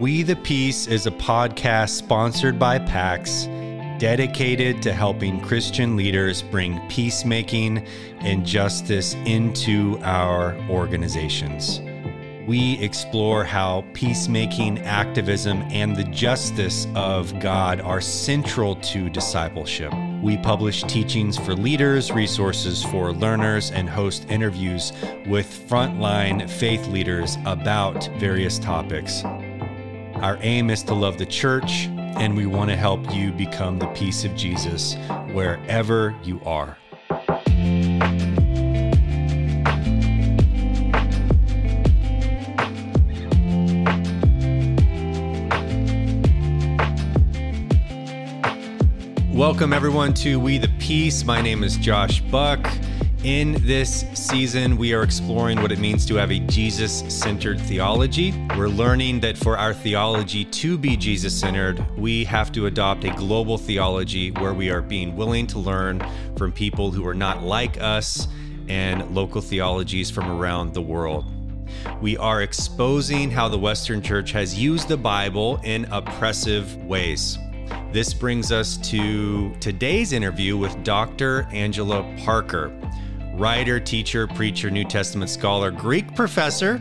We the Peace is a podcast sponsored by PAX, dedicated to helping Christian leaders bring peacemaking and justice into our organizations. We explore how peacemaking, activism, and the justice of God are central to discipleship. We publish teachings for leaders, resources for learners, and host interviews with frontline faith leaders about various topics. Our aim is to love the church, and we want to help you become the peace of Jesus wherever you are. Welcome, everyone, to We the Peace. My name is Josh Buck. In this season, we are exploring what it means to have a Jesus centered theology. We're learning that for our theology to be Jesus centered, we have to adopt a global theology where we are being willing to learn from people who are not like us and local theologies from around the world. We are exposing how the Western Church has used the Bible in oppressive ways. This brings us to today's interview with Dr. Angela Parker, writer, teacher, preacher, New Testament scholar, Greek professor,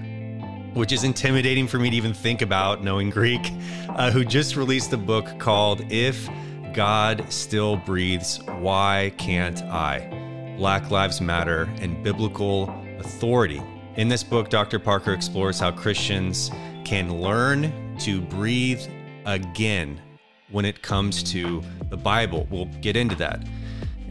which is intimidating for me to even think about knowing Greek, uh, who just released a book called If God Still Breathes, Why Can't I? Black Lives Matter and Biblical Authority. In this book, Dr. Parker explores how Christians can learn to breathe again when it comes to the Bible. We'll get into that.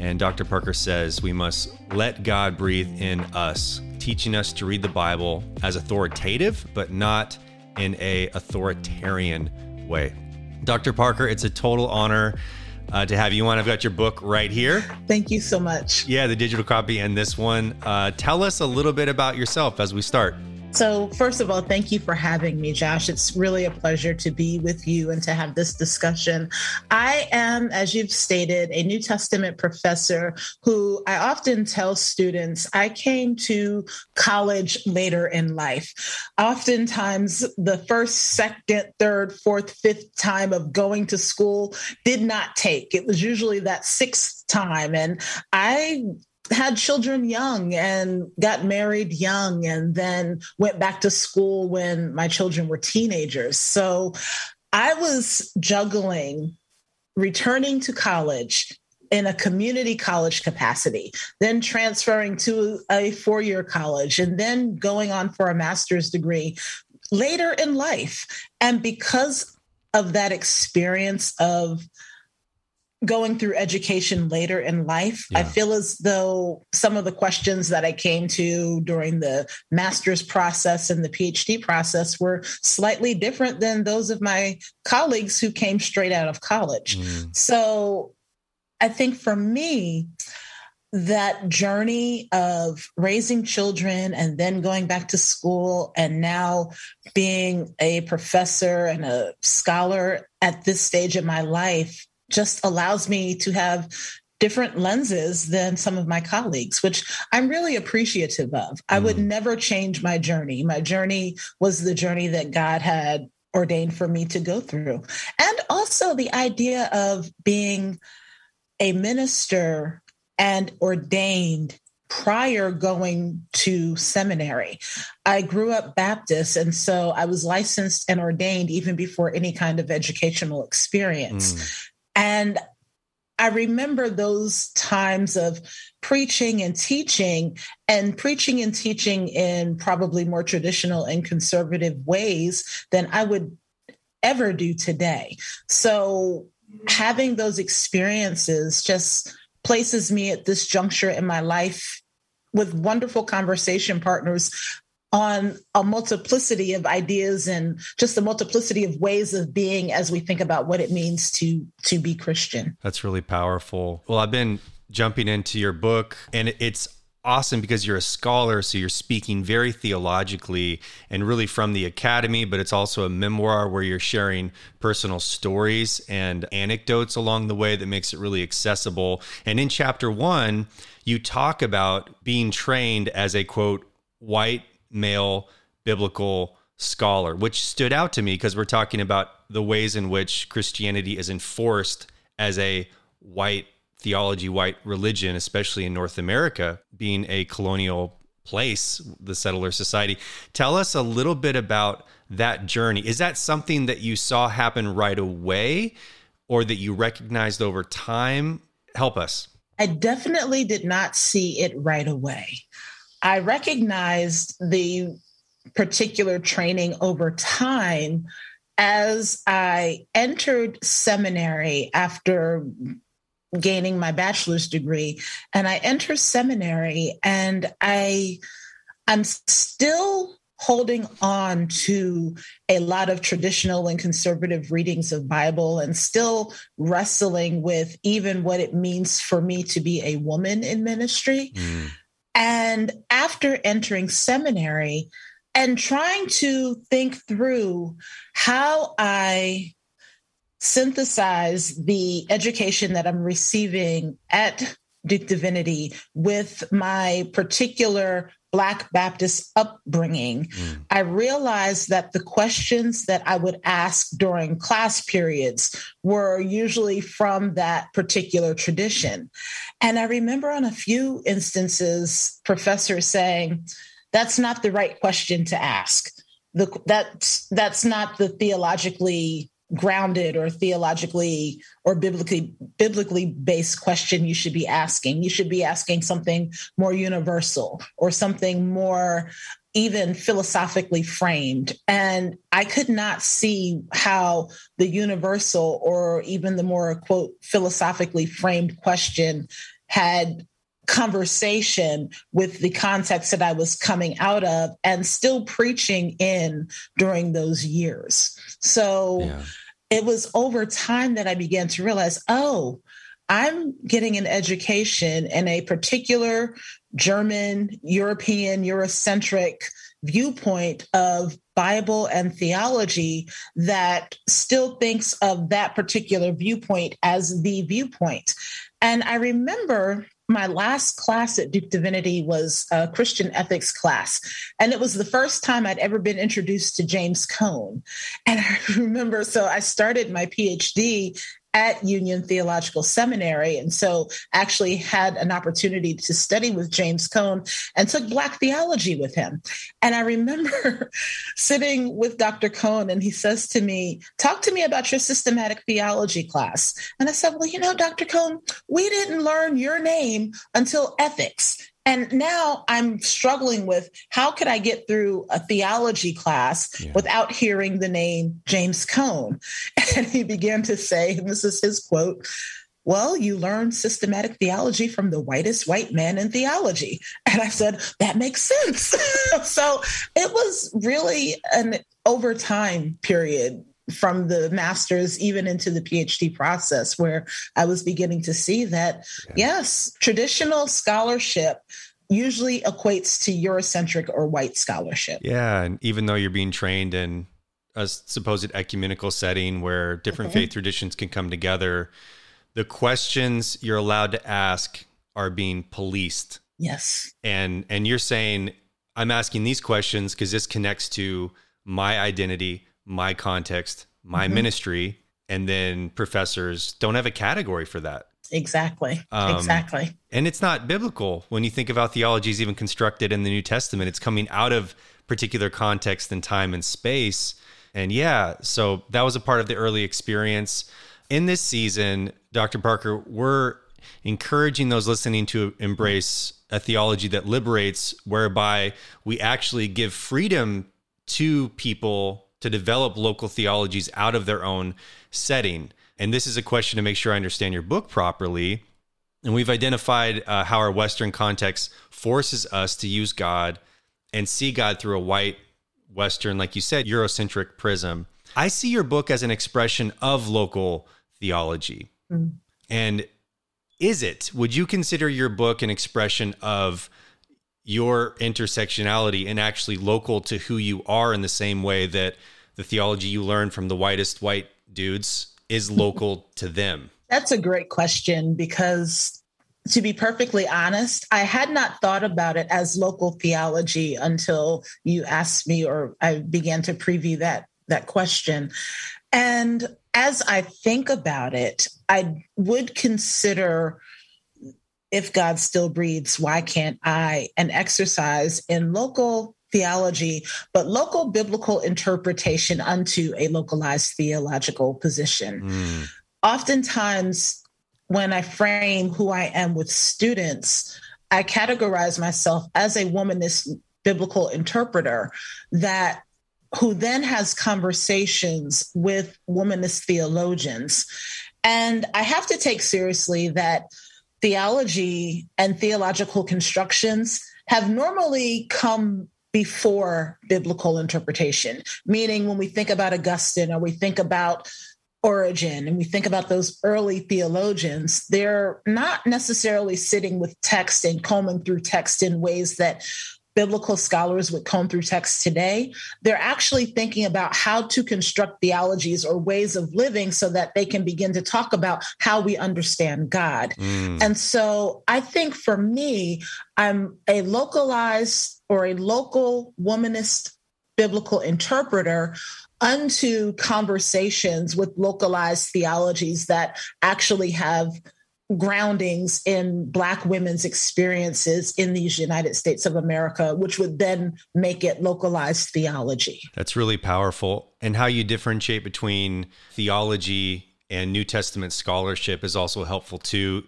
And Dr. Parker says we must let God breathe in us, teaching us to read the Bible as authoritative, but not in a authoritarian way. Dr. Parker, it's a total honor uh, to have you on. I've got your book right here. Thank you so much. Yeah, the digital copy and this one. Uh, tell us a little bit about yourself as we start. So, first of all, thank you for having me, Josh. It's really a pleasure to be with you and to have this discussion. I am, as you've stated, a New Testament professor who I often tell students I came to college later in life. Oftentimes, the first, second, third, fourth, fifth time of going to school did not take. It was usually that sixth time. And I had children young and got married young and then went back to school when my children were teenagers. So I was juggling returning to college in a community college capacity, then transferring to a four year college, and then going on for a master's degree later in life. And because of that experience of going through education later in life, yeah. I feel as though some of the questions that I came to during the master's process and the PhD process were slightly different than those of my colleagues who came straight out of college. Mm. So I think for me, that journey of raising children and then going back to school and now being a professor and a scholar at this stage of my life just allows me to have different lenses than some of my colleagues, which I'm really appreciative of. I would mm. never change my journey. My journey was the journey that God had ordained for me to go through. And also the idea of being a minister and ordained prior going to seminary. I grew up Baptist, and so I was licensed and ordained even before any kind of educational experience. Mm. And I remember those times of preaching and teaching, and preaching and teaching in probably more traditional and conservative ways than I would ever do today. So, having those experiences just places me at this juncture in my life with wonderful conversation partners on a multiplicity of ideas and just a multiplicity of ways of being as we think about what it means to to be Christian. That's really powerful. Well, I've been jumping into your book and it's awesome because you're a scholar so you're speaking very theologically and really from the academy but it's also a memoir where you're sharing personal stories and anecdotes along the way that makes it really accessible and in chapter 1 you talk about being trained as a quote white male biblical scholar, which stood out to me because we're talking about the ways in which Christianity is enforced as a white theology, white religion, especially in North America, being a colonial place, the settler society. Tell us a little bit about that journey. Is that something that you saw happen right away or that you recognized over time? Help us. I definitely did not see it right away. I recognized the particular training over time as I entered seminary after gaining my bachelor's degree and I enter seminary and I I'm still holding on to a lot of traditional and conservative readings of Bible and still wrestling with even what it means for me to be a woman in ministry. Mm. And after entering seminary and trying to think through how I synthesize the education that I'm receiving at Duke Divinity with my particular Black Baptist upbringing, mm. I realized that the questions that I would ask during class periods were usually from that particular tradition. And I remember on a few instances, professors saying, that's not the right question to ask. The, that's, that's not the theologically grounded or theologically or biblically biblically based question you should be asking. You should be asking something more universal or something more even philosophically framed. And i could not see how the universal or even the more quote philosophically framed question had conversation with the context that I was coming out of and still preaching in during those years. So yeah it was over time that I began to realize, oh, I'm getting an education in a particular German, European, Eurocentric viewpoint of Bible and theology that still thinks of that particular viewpoint as the viewpoint. And I remember my last class at Duke Divinity was a Christian ethics class. And it was the first time I'd ever been introduced to James Cone. And I remember, so I started my PhD at Union Theological Seminary. And so actually had an opportunity to study with James Cone and took Black theology with him. And I remember sitting with Dr. Cone and he says to me, Talk to me about your systematic theology class. And I said, Well, you know, Dr. Cone, we didn't learn your name until ethics. And now I'm struggling with how could I get through a theology class yeah. without hearing the name James Cone? And he began to say, and this is his quote, well, you learn systematic theology from the whitest white man in theology. And I said, that makes sense. so it was really an over time period from the master's even into the PhD process, where I was beginning to see that, yeah. yes, traditional scholarship usually equates to Eurocentric or white scholarship. Yeah. And even though you're being trained in a supposed ecumenical setting where different okay. faith traditions can come together, the questions you're allowed to ask are being policed. Yes. And and you're saying I'm asking these questions because this connects to my identity, my context, my mm-hmm. ministry, and then professors don't have a category for that. Exactly. Um, exactly. And it's not biblical when you think of how theology is even constructed in the New Testament. It's coming out of particular context and time and space. And yeah, so that was a part of the early experience. In this season, Dr. Parker, we're encouraging those listening to embrace a theology that liberates, whereby we actually give freedom to people to develop local theologies out of their own setting. And this is a question to make sure I understand your book properly. And we've identified uh, how our Western context forces us to use God and see God through a white, Western, like you said, Eurocentric prism. I see your book as an expression of local theology. Mm. And is it, would you consider your book an expression of your intersectionality and actually local to who you are in the same way that the theology you learn from the whitest white dudes is local to them? That's a great question because to be perfectly honest, I had not thought about it as local theology until you asked me or I began to preview that that question. And as I think about it, I would consider if God still breathes, why can't I? An exercise in local theology, but local biblical interpretation unto a localized theological position. Mm. Oftentimes, when I frame who I am with students, I categorize myself as a womanist biblical interpreter that who then has conversations with womanist theologians. And I have to take seriously that theology and theological constructions have normally come before biblical interpretation, meaning when we think about Augustine or we think about Origen and we think about those early theologians, they're not necessarily sitting with text and combing through text in ways that biblical scholars would comb through text today, they're actually thinking about how to construct theologies or ways of living so that they can begin to talk about how we understand God. Mm. And so I think for me, I'm a localized or a local womanist biblical interpreter unto conversations with localized theologies that actually have groundings in Black women's experiences in these United States of America, which would then make it localized theology. That's really powerful. And how you differentiate between theology and New Testament scholarship is also helpful too.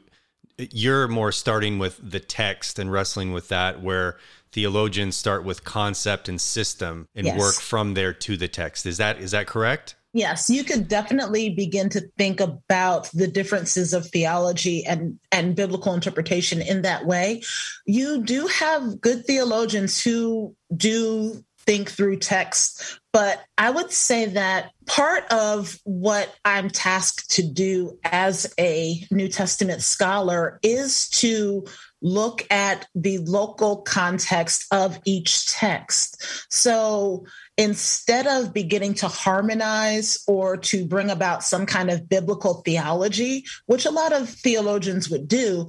You're more starting with the text and wrestling with that, where theologians start with concept and system and yes. work from there to the text. Is that is that correct? Yes, you could definitely begin to think about the differences of theology and, and biblical interpretation in that way. You do have good theologians who do think through text, but I would say that part of what I'm tasked to do as a New Testament scholar is to look at the local context of each text. So instead of beginning to harmonize or to bring about some kind of biblical theology, which a lot of theologians would do,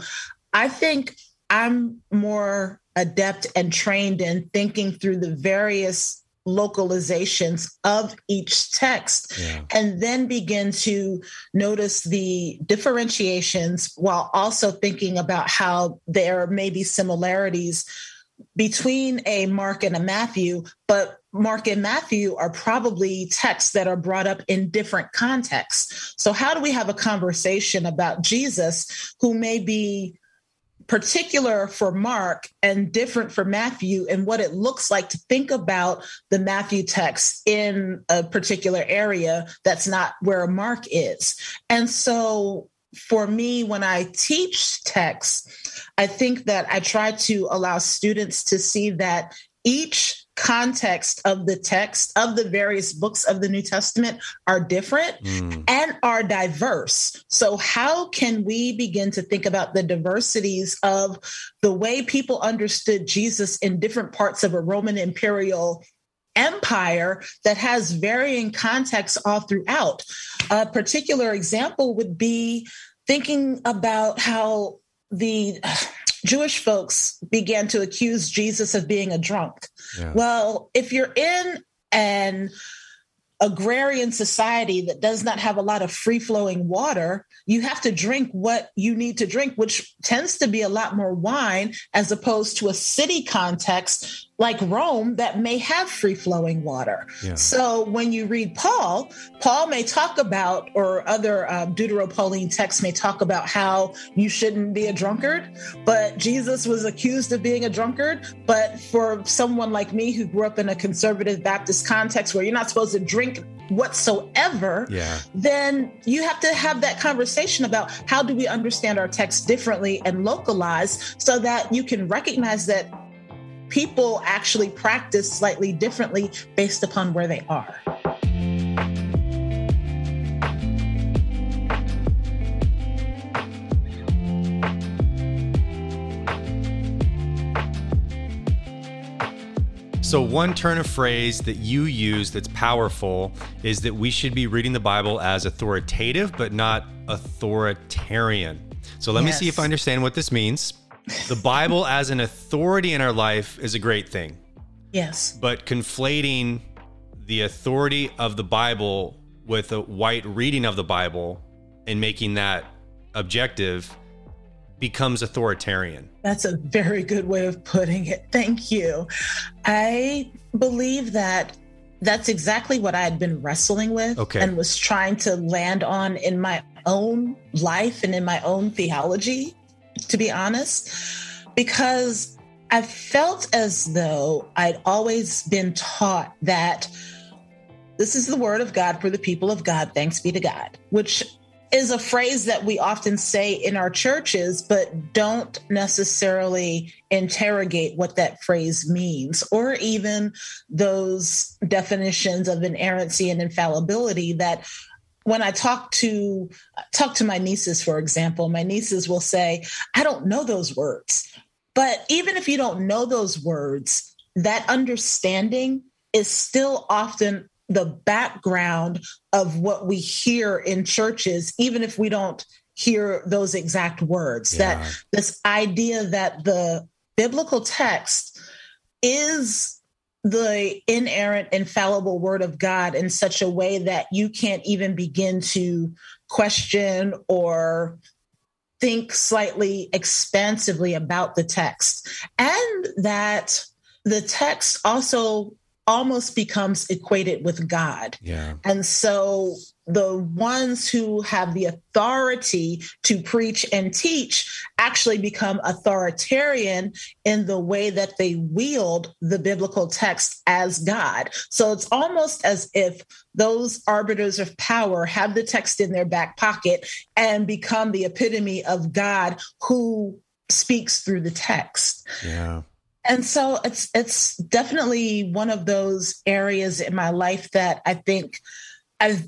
I think I'm more adept and trained in thinking through the various localizations of each text yeah. and then begin to notice the differentiations while also thinking about how there may be similarities between a Mark and a Matthew, but Mark and Matthew are probably texts that are brought up in different contexts. So, how do we have a conversation about Jesus who may be particular for Mark and different for Matthew and what it looks like to think about the Matthew text in a particular area that's not where a Mark is. And so for me, when I teach texts, I think that I try to allow students to see that each context of the text of the various books of the New Testament are different mm. and are diverse. So, how can we begin to think about the diversities of the way people understood Jesus in different parts of a Roman imperial empire that has varying contexts all throughout? A particular example would be thinking about how the Jewish folks began to accuse Jesus of being a drunk. Yeah. Well, if you're in an agrarian society that does not have a lot of free flowing water, you have to drink what you need to drink, which tends to be a lot more wine as opposed to a city context like Rome that may have free flowing water. Yeah. So when you read Paul, Paul may talk about, or other uh, Deuteropauline texts may talk about how you shouldn't be a drunkard, but Jesus was accused of being a drunkard. But for someone like me who grew up in a conservative Baptist context where you're not supposed to drink whatsoever, yeah. then you have to have that conversation about how do we understand our text differently and localize so that you can recognize that people actually practice slightly differently based upon where they are. So, one turn of phrase that you use that's powerful is that we should be reading the Bible as authoritative, but not authoritarian. So let yes. me see if I understand what this means. The Bible as an authority in our life is a great thing. Yes. But conflating the authority of the Bible with a white reading of the Bible and making that objective becomes authoritarian. That's a very good way of putting it. Thank you. I believe that that's exactly what I had been wrestling with okay. and was trying to land on in my own life and in my own theology, to be honest, because I felt as though I'd always been taught that this is the word of God for the people of God. Thanks be to God, which is a phrase that we often say in our churches, but don't necessarily interrogate what that phrase means, or even those definitions of inerrancy and infallibility that when I talk to talk to my nieces, for example, my nieces will say, I don't know those words. But even if you don't know those words, that understanding is still often the background of what we hear in churches, even if we don't hear those exact words. Yeah. That this idea that the biblical text is the inerrant, infallible word of God in such a way that you can't even begin to question or think slightly expansively about the text. And that the text also almost becomes equated with God. Yeah. And so the ones who have the authority to preach and teach actually become authoritarian in the way that they wield the biblical text as God. So it's almost as if those arbiters of power have the text in their back pocket and become the epitome of God who speaks through the text. Yeah. And so it's it's definitely one of those areas in my life that I think I've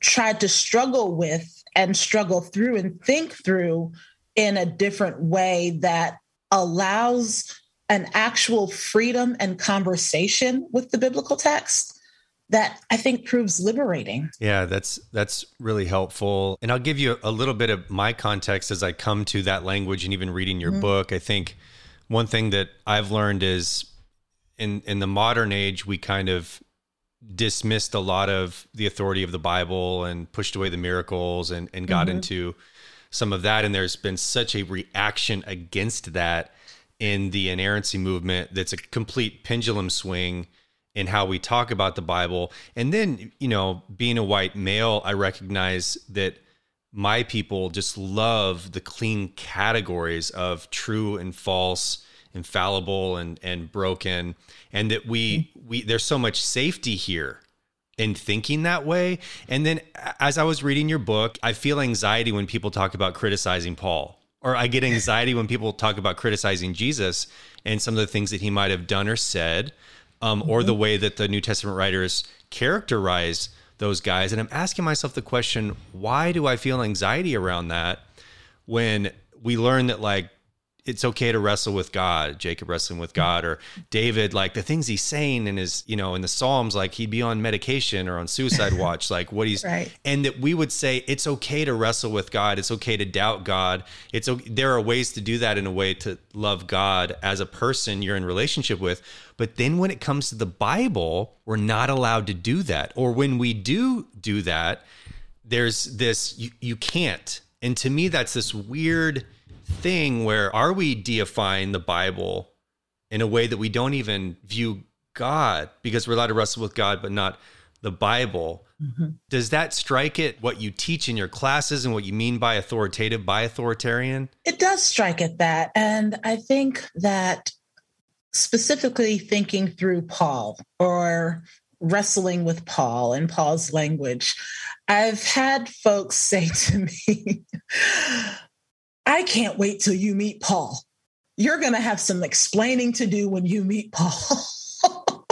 tried to struggle with and struggle through and think through in a different way that allows an actual freedom and conversation with the biblical text that I think proves liberating. Yeah, that's that's really helpful. And I'll give you a little bit of my context as I come to that language and even reading your mm-hmm. book. I think one thing that I've learned is in in the modern age we kind of dismissed a lot of the authority of the Bible and pushed away the miracles and and got mm-hmm. into some of that and there's been such a reaction against that in the inerrancy movement that's a complete pendulum swing in how we talk about the Bible and then you know being a white male I recognize that my people just love the clean categories of true and false infallible and and broken and that we we there's so much safety here in thinking that way and then as i was reading your book i feel anxiety when people talk about criticizing paul or i get anxiety when people talk about criticizing jesus and some of the things that he might have done or said um, or the mm-hmm. way that the new testament writers characterize those guys. And I'm asking myself the question, why do I feel anxiety around that when we learn that like it's okay to wrestle with God, Jacob wrestling with God, or David, like the things he's saying in his, you know, in the Psalms, like he'd be on medication or on suicide watch, like what he's, right. and that we would say it's okay to wrestle with God, it's okay to doubt God. It's there are ways to do that in a way to love God as a person you're in relationship with. But then when it comes to the Bible, we're not allowed to do that. Or when we do do that, there's this you, you can't. And to me, that's this weird thing where are we deifying the Bible in a way that we don't even view God because we're allowed to wrestle with God, but not the Bible. Mm-hmm. Does that strike it what you teach in your classes and what you mean by authoritative, by authoritarian? It does strike at that. And I think that specifically thinking through Paul or wrestling with Paul and Paul's language, I've had folks say to me, I can't wait till you meet Paul. You're going to have some explaining to do when you meet Paul.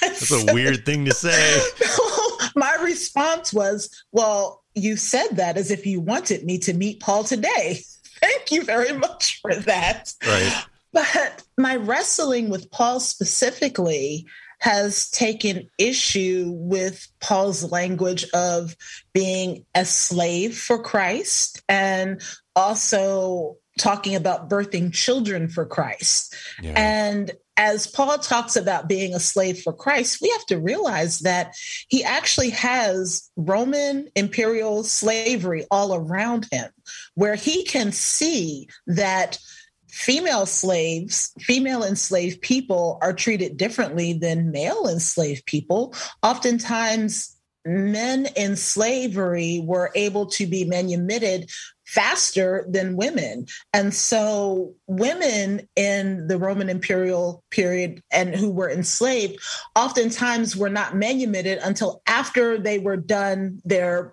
That's said, a weird thing to say. My response was, Well, you said that as if you wanted me to meet Paul today. Thank you very much for that. Right. But my wrestling with Paul specifically has taken issue with Paul's language of being a slave for Christ and also talking about birthing children for Christ. Yeah. And as Paul talks about being a slave for Christ, we have to realize that he actually has Roman imperial slavery all around him, where he can see that female slaves, female enslaved people are treated differently than male enslaved people. Oftentimes, men in slavery were able to be manumitted faster than women. And so women in the Roman imperial period and who were enslaved oftentimes were not manumitted until after they were done their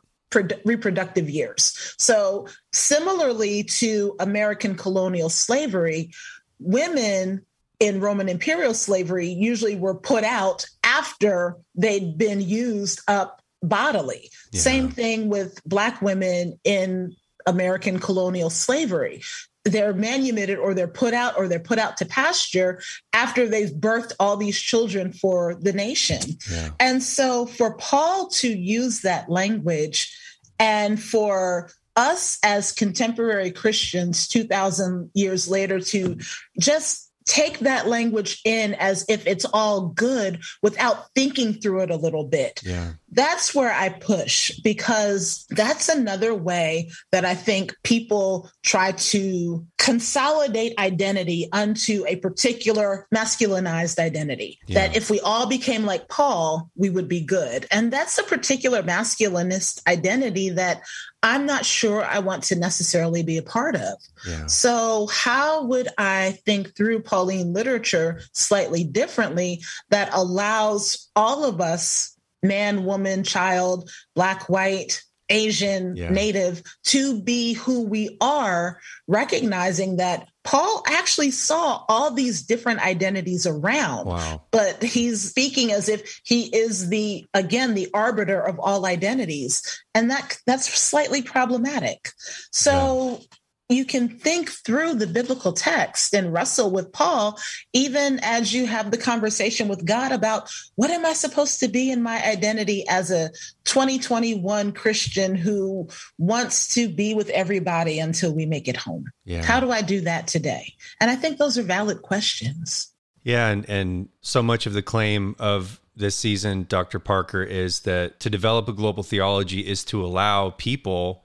reproductive years. So similarly to American colonial slavery, women in Roman imperial slavery usually were put out after they'd been used up bodily. Yeah. Same thing with Black women in American colonial slavery. They're manumitted or they're put out or they're put out to pasture after they've birthed all these children for the nation. Yeah. And so for Paul to use that language and for us as contemporary Christians 2000 years later to just take that language in as if it's all good without thinking through it a little bit. Yeah. That's where I push because that's another way that I think people try to consolidate identity unto a particular masculinized identity. Yeah. That if we all became like Paul, we would be good. And that's a particular masculinist identity that I'm not sure I want to necessarily be a part of. Yeah. So, how would I think through Pauline literature slightly differently that allows all of us, man, woman, child, black, white, Asian, yeah. native, to be who we are, recognizing that Paul actually saw all these different identities around, wow. but he's speaking as if he is the, again, the arbiter of all identities. And that that's slightly problematic. So yeah you can think through the biblical text and wrestle with Paul, even as you have the conversation with God about what am I supposed to be in my identity as a 2021 Christian who wants to be with everybody until we make it home? Yeah. How do I do that today? And I think those are valid questions. Yeah. And, and so much of the claim of this season, Dr. Parker, is that to develop a global theology is to allow people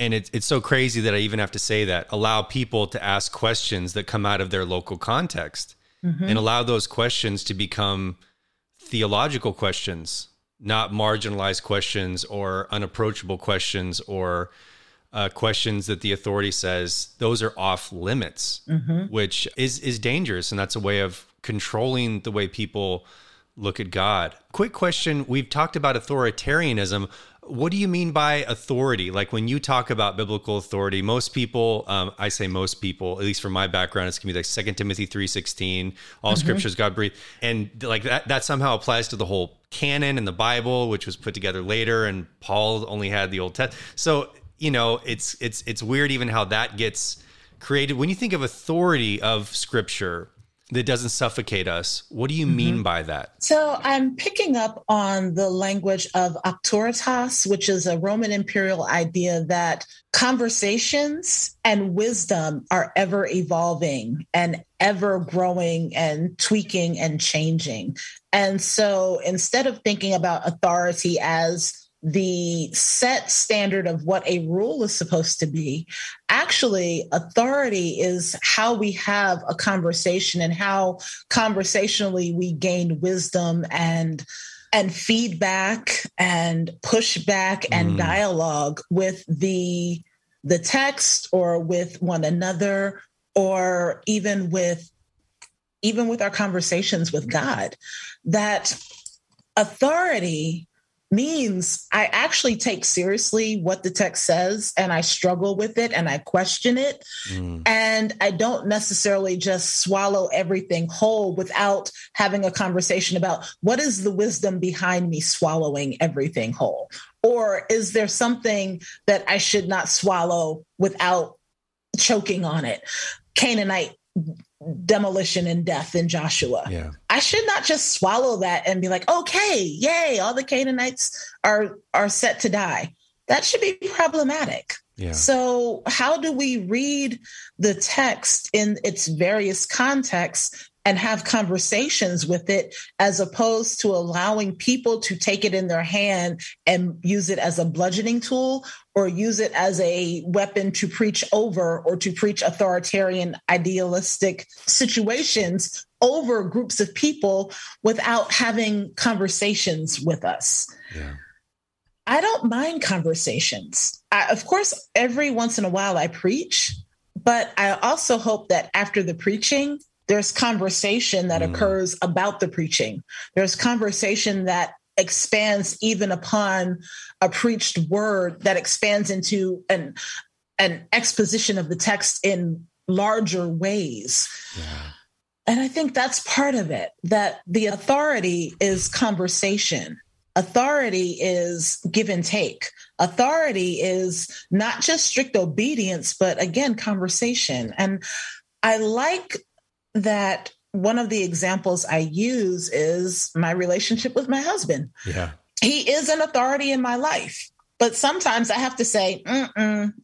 and it's it's so crazy that I even have to say that allow people to ask questions that come out of their local context mm-hmm. and allow those questions to become theological questions, not marginalized questions or unapproachable questions or uh, questions that the authority says those are off limits, mm-hmm. which is is dangerous, and that's a way of controlling the way people look at God. Quick question: We've talked about authoritarianism what do you mean by authority? Like when you talk about biblical authority, most people, um, I say most people, at least from my background, it's gonna be like Second Timothy three sixteen, all mm-hmm. scriptures God breathed, and like that that somehow applies to the whole canon in the Bible, which was put together later, and Paul only had the Old Testament. So you know, it's it's it's weird even how that gets created. When you think of authority of Scripture, that doesn't suffocate us. What do you mm-hmm. mean by that? So I'm picking up on the language of auctoritas, which is a Roman imperial idea that conversations and wisdom are ever evolving and ever growing and tweaking and changing. And so instead of thinking about authority as the set standard of what a rule is supposed to be. Actually, authority is how we have a conversation and how conversationally we gain wisdom and and feedback and pushback and mm. dialogue with the the text or with one another or even with even with our conversations with God that authority means I actually take seriously what the text says and I struggle with it and I question it. Mm. And I don't necessarily just swallow everything whole without having a conversation about what is the wisdom behind me swallowing everything whole? Or is there something that I should not swallow without choking on it? Canaanite demolition and death in Joshua. Yeah. I should not just swallow that and be like, okay, yay, all the Canaanites are are set to die. That should be problematic. Yeah. So, how do we read the text in its various contexts and have conversations with it as opposed to allowing people to take it in their hand and use it as a bludgeoning tool or use it as a weapon to preach over or to preach authoritarian idealistic situations over groups of people without having conversations with us. Yeah. I don't mind conversations. I, of course, every once in a while I preach, but I also hope that after the preaching, there's conversation that mm. occurs about the preaching. There's conversation that expands even upon a preached word that expands into an an exposition of the text in larger ways. Yeah. And I think that's part of it that the authority is conversation authority is give and take. Authority is not just strict obedience, but again, conversation. And I like that one of the examples I use is my relationship with my husband. Yeah. He is an authority in my life. But sometimes I have to say,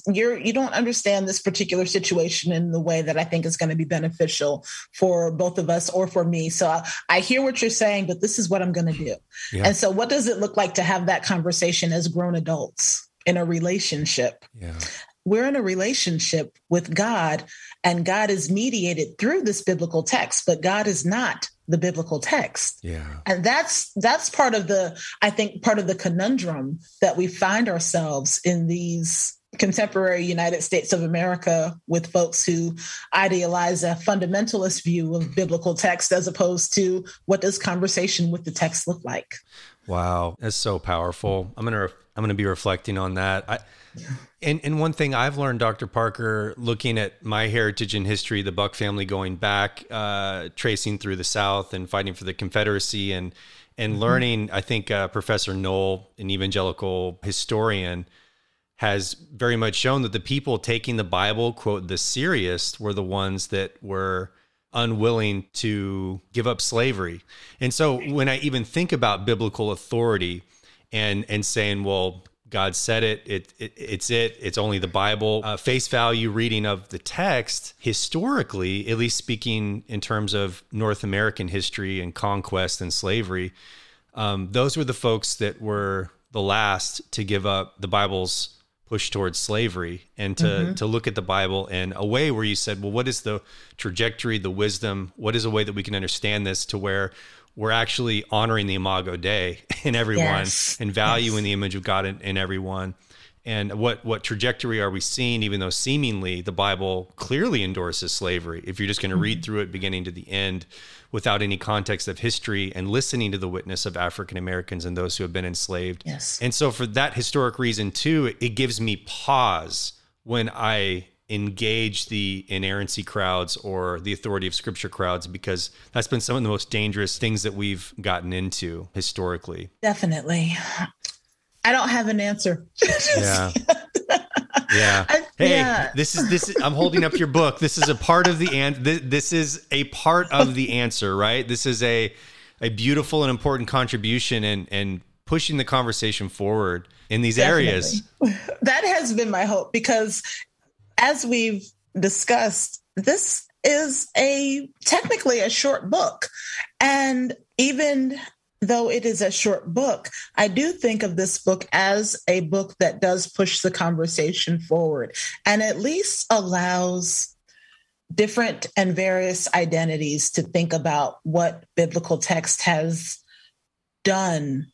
you're you don't understand this particular situation in the way that I think is going to be beneficial for both of us or for me. So I, I hear what you're saying, but this is what I'm going to do. Yeah. And so, what does it look like to have that conversation as grown adults in a relationship? Yeah. We're in a relationship with God, and God is mediated through this biblical text, but God is not the biblical text. Yeah. And that's that's part of the I think part of the conundrum that we find ourselves in these contemporary United States of America with folks who idealize a fundamentalist view of biblical text as opposed to what does conversation with the text look like. Wow, that's so powerful. I'm going to I'm going to be reflecting on that. I and and one thing I've learned, Dr. Parker, looking at my heritage and history, the Buck family going back, uh, tracing through the South and fighting for the Confederacy, and and mm-hmm. learning. I think uh, Professor Noll, an evangelical historian, has very much shown that the people taking the Bible quote the serious were the ones that were unwilling to give up slavery. And so when I even think about biblical authority and and saying, well, God said it. It, it it's it. It's only the Bible. Uh, face value reading of the text historically, at least speaking in terms of North American history and conquest and slavery, um, those were the folks that were the last to give up the Bible's push towards slavery and to mm-hmm. to look at the Bible in a way where you said, well, what is the trajectory, the wisdom? What is a way that we can understand this to where we're actually honoring the Imago Dei in everyone yes. and valuing yes. the image of God in, in, everyone. And what what trajectory are we seeing? Even though seemingly the Bible clearly endorses slavery, if you're just going to mm-hmm. read through it beginning to the end, without any context of history and listening to the witness of African Americans and those who have been enslaved. Yes. And so for that historic reason too, it gives me pause when I engage the inerrancy crowds or the authority of scripture crowds because that's been some of the most dangerous things that we've gotten into historically. Definitely. I don't have an answer. yeah. Yeah. I, hey, yeah. this is this is I'm holding up your book. This is a part of the and this, this is a part of the answer, right? This is a a beautiful and important contribution and and pushing the conversation forward in these Definitely. areas. That has been my hope because as we've discussed, this is a technically a short book. And even though it is a short book, I do think of this book as a book that does push the conversation forward and at least allows different and various identities to think about what biblical text has done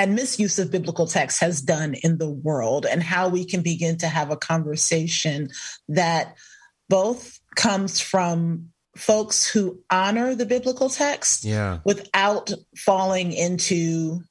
and misuse of biblical text has done in the world and how we can begin to have a conversation that both comes from folks who honor the biblical text yeah. without falling into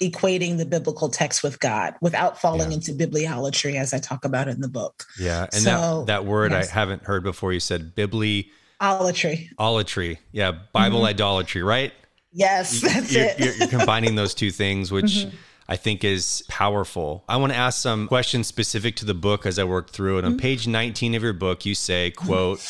equating the biblical text with God, without falling yeah. into bibliolatry, as I talk about in the book. Yeah. And so, that, that word yes. I haven't heard before. You said bibli. Olatry. Olatry. Yeah. Bible mm-hmm. idolatry, right? Yes, that's you're, it. You're, you're combining those two things, which mm-hmm. I think is powerful. I want to ask some questions specific to the book as I work through it. On mm-hmm. page 19 of your book, you say, quote,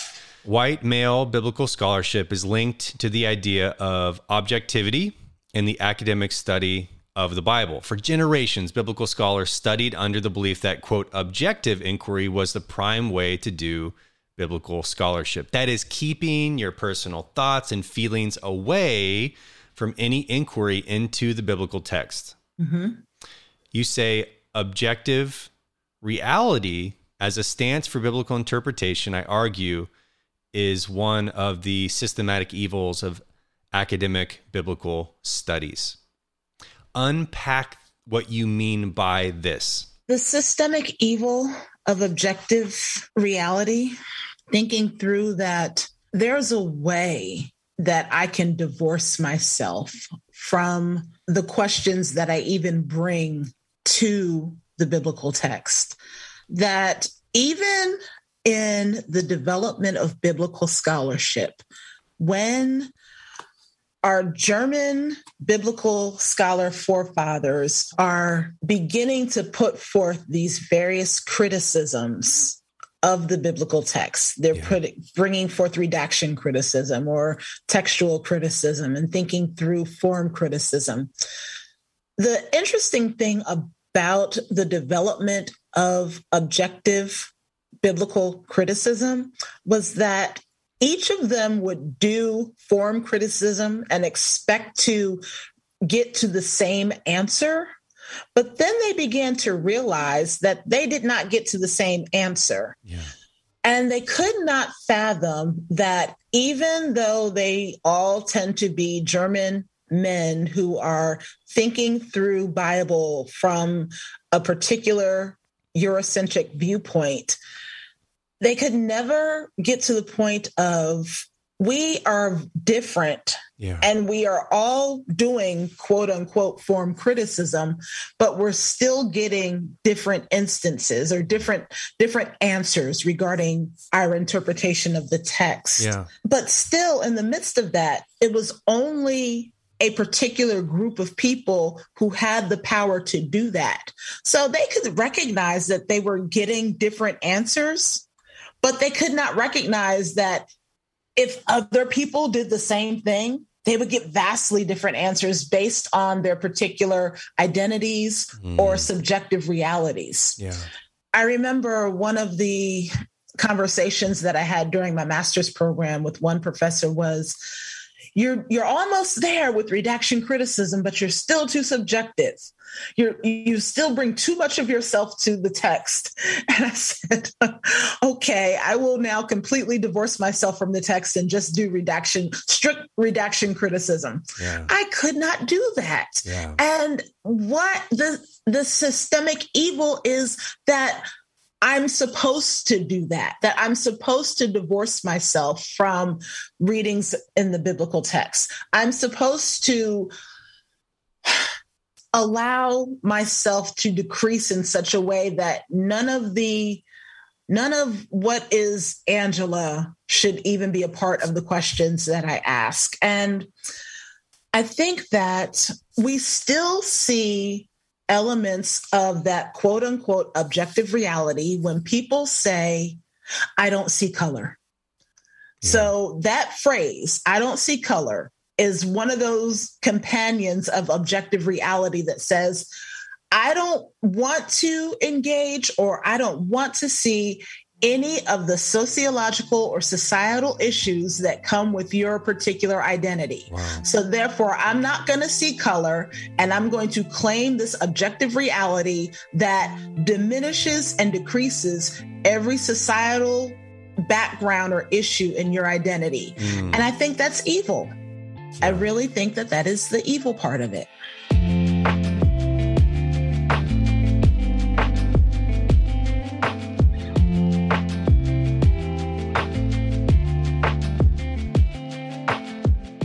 White male biblical scholarship is linked to the idea of objectivity in the academic study of the Bible. For generations, biblical scholars studied under the belief that, quote, objective inquiry was the prime way to do biblical scholarship. That is, keeping your personal thoughts and feelings away from any inquiry into the biblical text. Mm-hmm. You say objective reality as a stance for biblical interpretation, I argue, is one of the systematic evils of academic biblical studies unpack what you mean by this. The systemic evil of objective reality, thinking through that there's a way that I can divorce myself from the questions that I even bring to the biblical text. That even in the development of biblical scholarship, when our German biblical scholar forefathers are beginning to put forth these various criticisms of the biblical text. They're yeah. putting bringing forth redaction criticism or textual criticism and thinking through form criticism. The interesting thing about the development of objective biblical criticism was that each of them would do form criticism and expect to get to the same answer. But then they began to realize that they did not get to the same answer. Yeah. And they could not fathom that even though they all tend to be German men who are thinking through Bible from a particular Eurocentric viewpoint, they could never get to the point of we are different yeah. and we are all doing quote unquote form criticism but we're still getting different instances or different different answers regarding our interpretation of the text yeah. but still in the midst of that it was only a particular group of people who had the power to do that so they could recognize that they were getting different answers but they could not recognize that if other people did the same thing, they would get vastly different answers based on their particular identities mm. or subjective realities. Yeah. I remember one of the conversations that I had during my master's program with one professor was you're you're almost there with redaction criticism but you're still too subjective you you still bring too much of yourself to the text. And I said, okay, I will now completely divorce myself from the text and just do redaction, strict redaction criticism. Yeah. I could not do that. Yeah. And what the the systemic evil is that I'm supposed to do that, that I'm supposed to divorce myself from readings in the biblical text. I'm supposed to allow myself to decrease in such a way that none of the none of what is Angela should even be a part of the questions that I ask. And I think that we still see elements of that quote unquote objective reality when people say, I don't see color. Yeah. So that phrase, I don't see color, is one of those companions of objective reality that says, I don't want to engage or I don't want to see any of the sociological or societal issues that come with your particular identity. Wow. So, therefore, I'm not going to see color and I'm going to claim this objective reality that diminishes and decreases every societal background or issue in your identity. Mm. And I think that's evil. I really think that that is the evil part of it.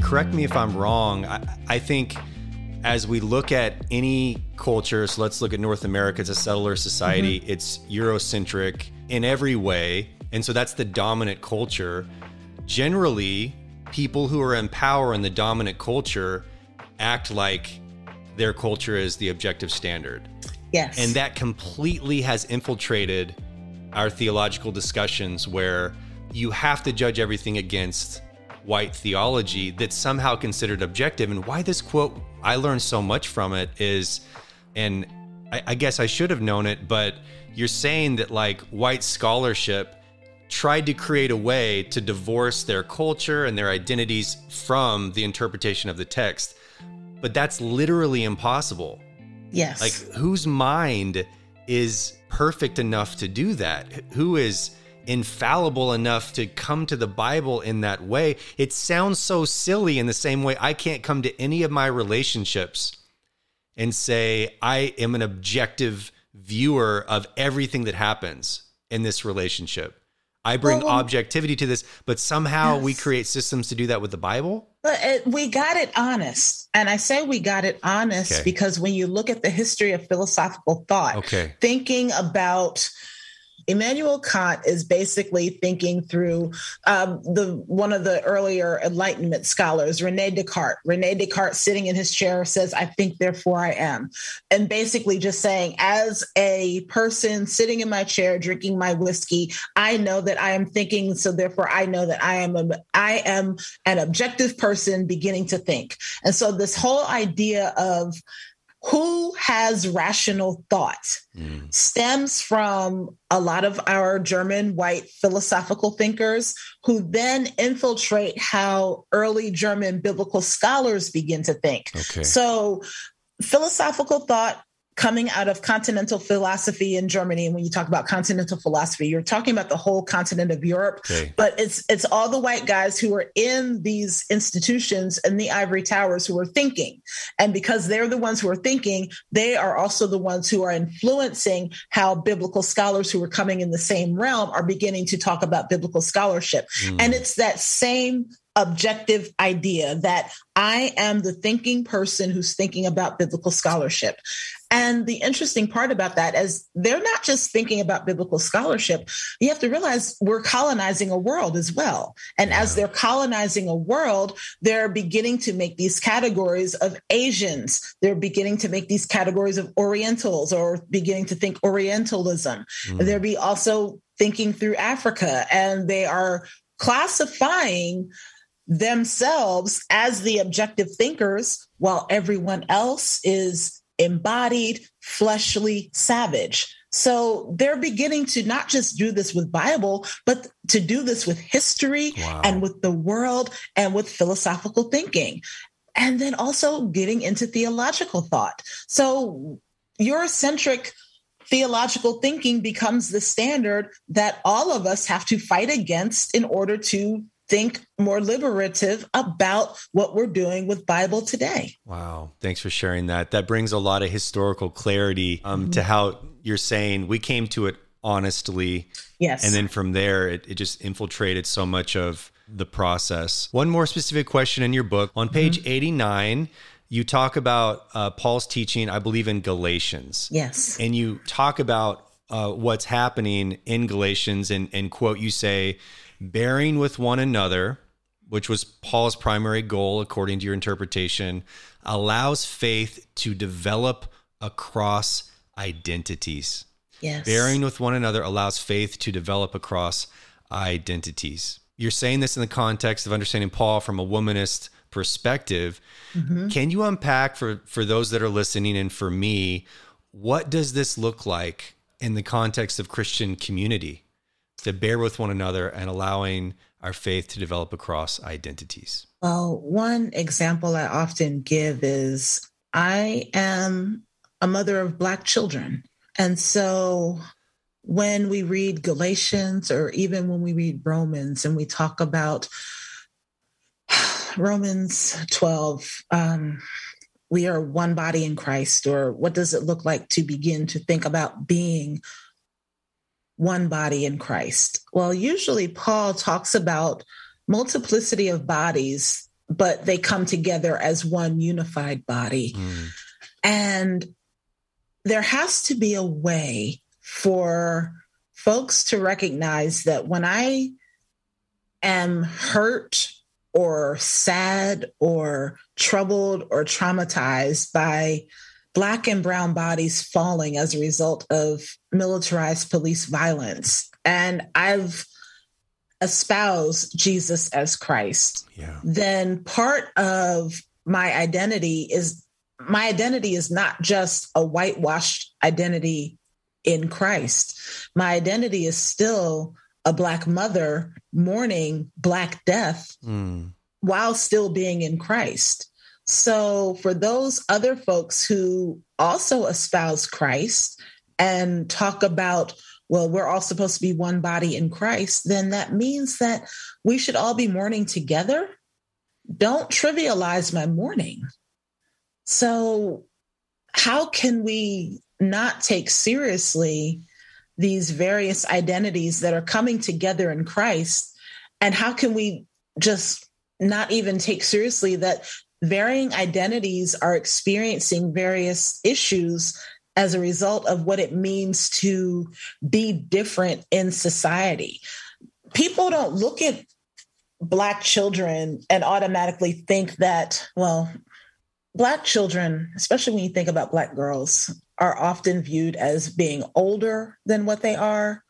Correct me if I'm wrong. I, I think as we look at any culture, so let's look at North America, it's a settler society, mm-hmm. it's Eurocentric in every way. And so that's the dominant culture. Generally, people who are in power in the dominant culture act like their culture is the objective standard. Yes. And that completely has infiltrated our theological discussions where you have to judge everything against white theology that's somehow considered objective. And why this quote, I learned so much from it is, and I, I guess I should have known it, but you're saying that like white scholarship tried to create a way to divorce their culture and their identities from the interpretation of the text. But that's literally impossible. Yes. Like, whose mind is perfect enough to do that? Who is infallible enough to come to the Bible in that way? It sounds so silly in the same way I can't come to any of my relationships and say, I am an objective viewer of everything that happens in this relationship. I bring well, objectivity to this, but somehow yes. we create systems to do that with the Bible. But it, we got it honest. And I say we got it honest okay. because when you look at the history of philosophical thought, okay. thinking about Immanuel Kant is basically thinking through um, the one of the earlier Enlightenment scholars, Rene Descartes. Rene Descartes, sitting in his chair, says, "I think, therefore I am," and basically just saying, as a person sitting in my chair drinking my whiskey, I know that I am thinking, so therefore I know that I am a, I am an objective person beginning to think. And so this whole idea of who has rational thought mm. stems from a lot of our German white philosophical thinkers who then infiltrate how early German biblical scholars begin to think. Okay. So, philosophical thought coming out of continental philosophy in Germany. And when you talk about continental philosophy, you're talking about the whole continent of Europe. Okay. But it's it's all the white guys who are in these institutions and the ivory towers who are thinking. And because they're the ones who are thinking, they are also the ones who are influencing how biblical scholars who are coming in the same realm are beginning to talk about biblical scholarship. Mm. And it's that same objective idea that I am the thinking person who's thinking about biblical scholarship. And the interesting part about that is they're not just thinking about biblical scholarship. You have to realize we're colonizing a world as well. And as they're colonizing a world, they're beginning to make these categories of Asians. They're beginning to make these categories of Orientals or beginning to think Orientalism. Mm. They're be also thinking through Africa and they are classifying themselves as the objective thinkers while everyone else is embodied, fleshly, savage. So they're beginning to not just do this with Bible, but to do this with history wow. and with the world and with philosophical thinking. And then also getting into theological thought. So Eurocentric theological thinking becomes the standard that all of us have to fight against in order to think more liberative about what we're doing with Bible today. Wow. Thanks for sharing that. That brings a lot of historical clarity um, mm-hmm. to how you're saying we came to it honestly. Yes. And then from there, it, it just infiltrated so much of the process. One more specific question in your book on page mm-hmm. 89 you talk about uh, Paul's teaching, I believe, in Galatians. Yes. And you talk about uh, what's happening in Galatians, and, and quote, you say, bearing with one another, which was Paul's primary goal, according to your interpretation, allows faith to develop across identities. Yes. Bearing with one another allows faith to develop across identities. You're saying this in the context of understanding Paul from a womanist perspective. Mm-hmm. Can you unpack for for those that are listening and for me, what does this look like in the context of Christian community? To bear with one another and allowing our faith to develop across identities? Well, one example I often give is I am a mother of Black children. And so when we read Galatians or even when we read Romans and we talk about Romans 12, um, we are one body in Christ, or what does it look like to begin to think about being one body in Christ? Well, usually Paul talks about multiplicity of bodies, but they come together as one unified body. Mm. And there has to be a way for folks to recognize that when I am hurt or sad or troubled or traumatized by Black and brown bodies falling as a result of militarized police violence. And I've espoused Jesus as Christ, yeah. then part of my identity is my identity is not just a whitewashed identity in Christ. My identity is still a Black mother mourning Black death mm. while still being in Christ. So, for those other folks who also espouse Christ and talk about, well, we're all supposed to be one body in Christ, then that means that we should all be mourning together. Don't trivialize my mourning. So, how can we not take seriously these various identities that are coming together in Christ? And how can we just not even take seriously that varying identities are experiencing various issues as a result of what it means to be different in society? People don't look at Black children and automatically think that, well, Black children, especially when you think about Black girls, are often viewed as being older than what they are,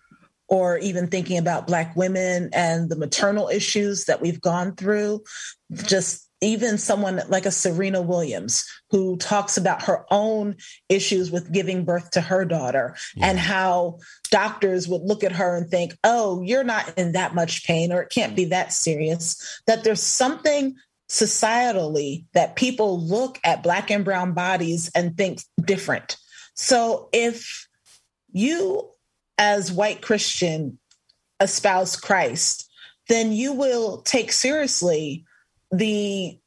or even thinking about Black women and the maternal issues that we've gone through. Just even someone like a Serena Williams, who talks about her own issues with giving birth to her daughter yeah. and how doctors would look at her and think, oh, you're not in that much pain or it can't be that serious. That there's something societally that people look at Black and Brown bodies and think different. So if you, as white Christian, espouse Christ, then you will take seriously the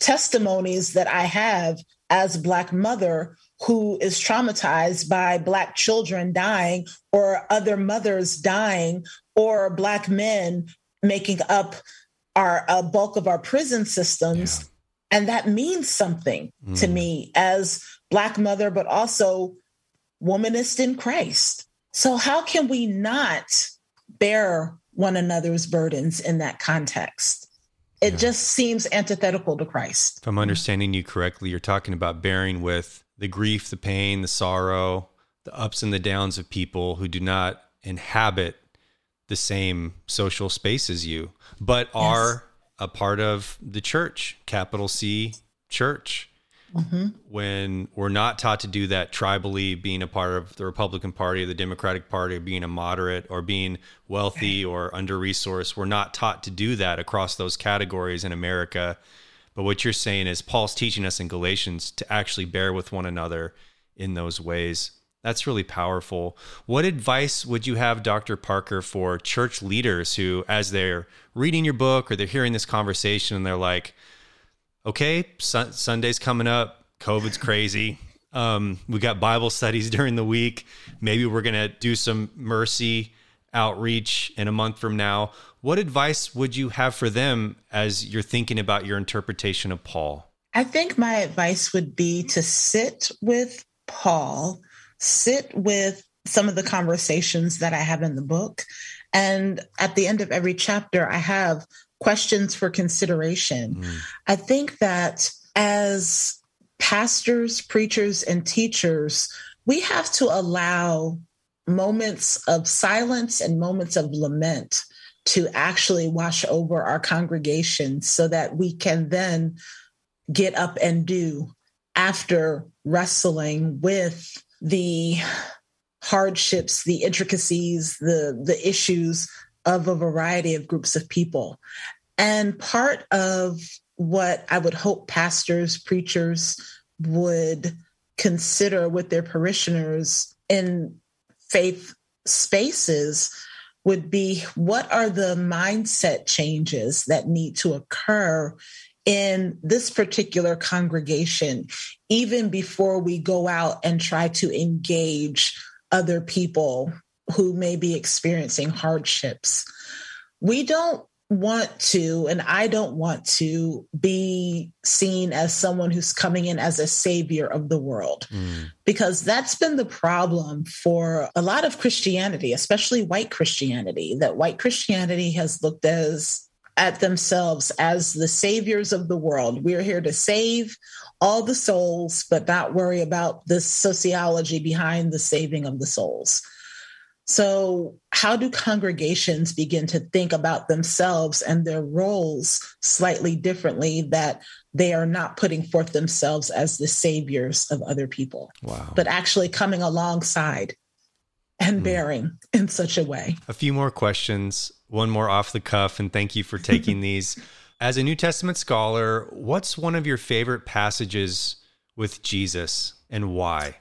testimonies that I have as a Black mother who is traumatized by Black children dying or other mothers dying or Black men making up our a bulk of our prison systems. Yeah. And that means something mm. to me as Black mother, but also womanist in Christ. So, how can we not bear one another's burdens in that context? It yeah. just seems antithetical to Christ. If I'm understanding you correctly, you're talking about bearing with the grief, the pain, the sorrow, the ups and the downs of people who do not inhabit the same social space as you, but are a part of the church, capital C church. Mm-hmm. When we're not taught to do that tribally, being a part of the Republican Party or the Democratic Party, or being a moderate or being wealthy or under resourced, we're not taught to do that across those categories in America. But what you're saying is Paul's teaching us in Galatians to actually bear with one another in those ways. That's really powerful. What advice would you have, Dr. Parker, for church leaders who, as they're reading your book or they're hearing this conversation and they're like, okay, sun- Sunday's coming up, COVID's crazy. Um, we got Bible studies during the week. Maybe we're going to do some mercy outreach in a month from now. What advice would you have for them as you're thinking about your interpretation of Paul? I think my advice would be to sit with Paul sit with some of the conversations that I have in the book. And at the end of every chapter, I have questions for consideration. Mm. I think that as pastors, preachers, and teachers, we have to allow moments of silence and moments of lament to actually wash over our congregation so that we can then get up and do after wrestling with the hardships, the intricacies, the the issues of a variety of groups of people. And part of what I would hope pastors, preachers would consider with their parishioners in faith spaces would be what are the mindset changes that need to occur in this particular congregation, even before we go out and try to engage other people who may be experiencing hardships. We don't want to, and I don't want to be seen as someone who's coming in as a savior of the world, mm. because that's been the problem for a lot of Christianity, especially white Christianity, that white Christianity has looked as at themselves as the saviors of the world. We're here to save all the souls, but not worry about the sociology behind the saving of the souls. So, how do congregations begin to think about themselves and their roles slightly differently that they are not putting forth themselves as the saviors of other people, wow. but actually coming alongside and mm. bearing in such a way? A few more questions, one more off the cuff, and thank you for taking these. As a New Testament scholar, what's one of your favorite passages with Jesus and why?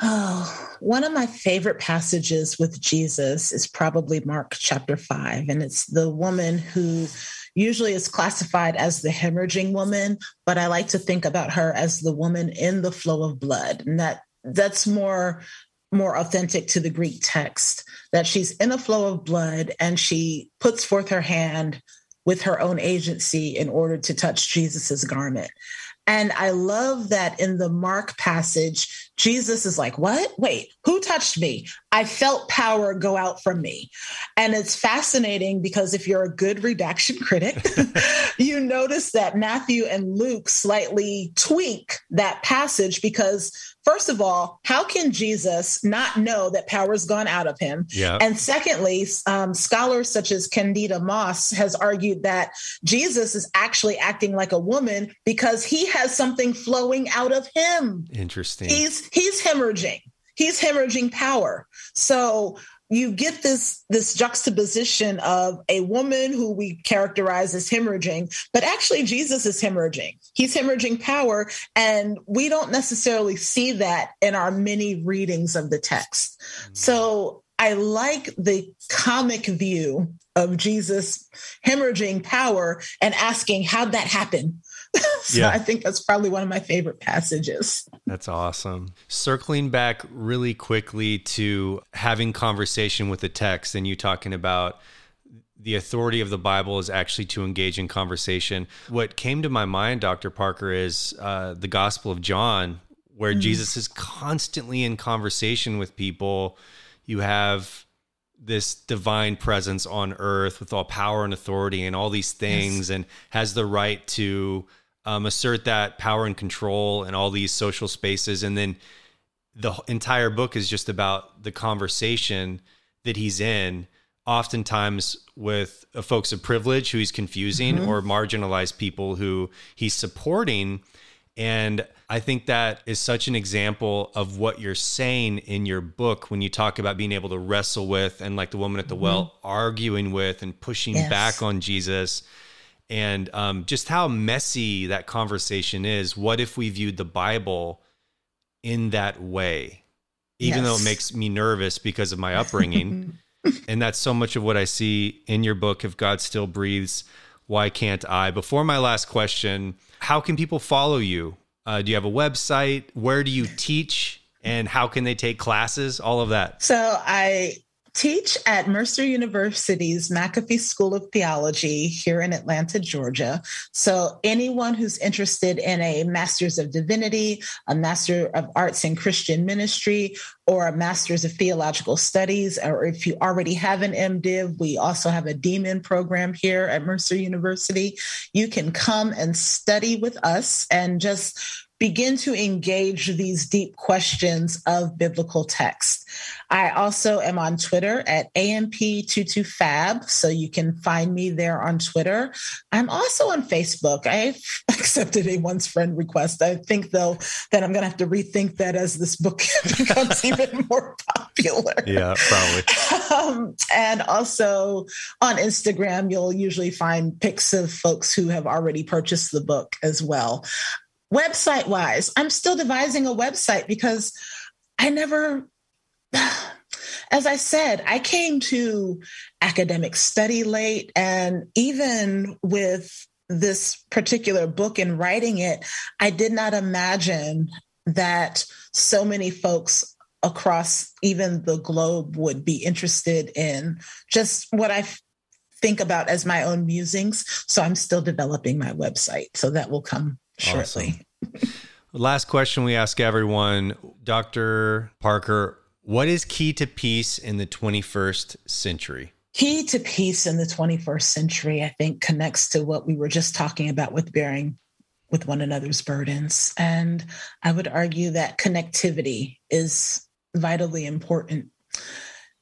Oh, one of my favorite passages with Jesus is probably Mark chapter 5. And it's the woman who usually is classified as the hemorrhaging woman, but I like to think about her as the woman in the flow of blood. And that that's more more authentic to the Greek text that she's in a flow of blood and she puts forth her hand with her own agency in order to touch Jesus's garment. And I love that in the Mark passage, Jesus is like, What? Wait, who touched me? I felt power go out from me. And it's fascinating because if you're a good redaction critic, you notice that Matthew and Luke slightly tweak that passage because First of all, how can Jesus not know that power's gone out of him? Yeah. And secondly, um, scholars such as Candida Moss has argued that Jesus is actually acting like a woman because he has something flowing out of him. Interesting. He's he's hemorrhaging. He's hemorrhaging power. So you get this this juxtaposition of a woman who we characterize as hemorrhaging but actually jesus is hemorrhaging. He's hemorrhaging power and we don't necessarily see that in our many readings of the text. Mm-hmm. so i like the comic view of jesus hemorrhaging power and asking how'd that happen so yeah. I think that's probably one of my favorite passages. That's awesome. Circling back really quickly to having conversation with the text and you talking about the authority of the Bible is actually to engage in conversation. What came to my mind, Dr. Parker, is uh, the Gospel of John, where mm Jesus is constantly in conversation with people. You have this divine presence on earth with all power and authority and all these things yes. and has the right to um, assert that power and control in all these social spaces. And then the entire book is just about the conversation that he's in, oftentimes with uh, folks of privilege who he's confusing mm-hmm. or marginalized people who he's supporting. And I think that is such an example of what you're saying in your book when you talk about being able to wrestle with and like the woman at the mm-hmm. well arguing with and pushing yes. back on Jesus and um, just how messy that conversation is. What if we viewed the Bible in that way, even yes. though it makes me nervous because of my upbringing? and that's so much of what I see in your book. If God still breathes, why can't I? Before my last question, how can people follow you? Uh, do you have a website? Where do you teach? And how can they take classes? All of that. So I teach at Mercer University's McAfee School of Theology here in Atlanta, Georgia. So, anyone who's interested in a Master's of Divinity, a Master of Arts in Christian Ministry, or a Master's of Theological Studies, or if you already have an MDiv, we also have a DMin program here at Mercer University. You can come and study with us and just begin to engage these deep questions of biblical text. I also am on Twitter at AMP22Fab, so you can find me there on Twitter. I'm also on Facebook. I accepted a once friend request. I think, though, that I'm going to have to rethink that as this book becomes even more popular. Yeah, probably. Um, and also on Instagram, you'll usually find pics of folks who have already purchased the book as well. Website wise, I'm still devising a website because I never, as I said, I came to academic study late. And even with this particular book and writing it, I did not imagine that so many folks across even the globe would be interested in just what I think about as my own musings. So I'm still developing my website. So that will come shortly. Awesome. Last question we ask everyone, Dr. Parker, what is key to peace in the 21st century? Key to peace in the 21st century, I think, connects to what we were just talking about with bearing with one another's burdens. And I would argue that connectivity is vitally important.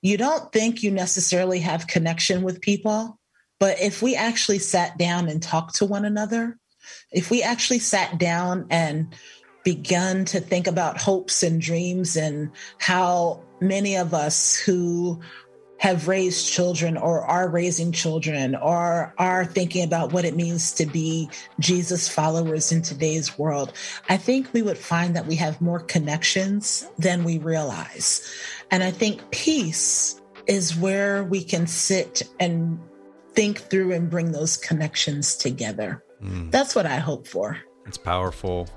you don't think you necessarily have connection with people. But if we actually sat down and talked to one another, if we actually sat down and begun to think about hopes and dreams and how many of us who have raised children or are raising children or are thinking about what it means to be Jesus followers in today's world, I think we would find that we have more connections than we realize. And I think peace is where we can sit and think through and bring those connections together. Mm. That's what I hope for. It's powerful.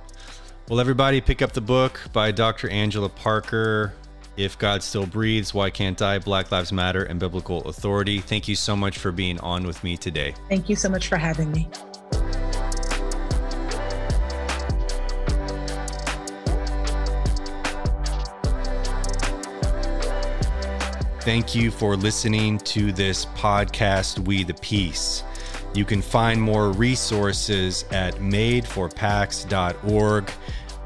Well, everybody, pick up the book by Dr. Angela Parker. If God Still Breathes, Why Can't I? Black Lives Matter and Biblical Authority. Thank you so much for being on with me today. Thank you so much for having me. Thank you for listening to this podcast, We the Peace. You can find more resources at madeforpax.org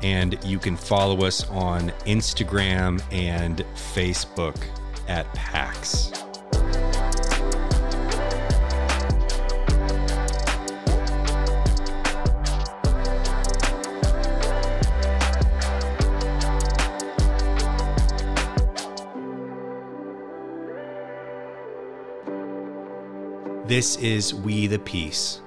and you can follow us on Instagram and Facebook at PAX. This is We the Peace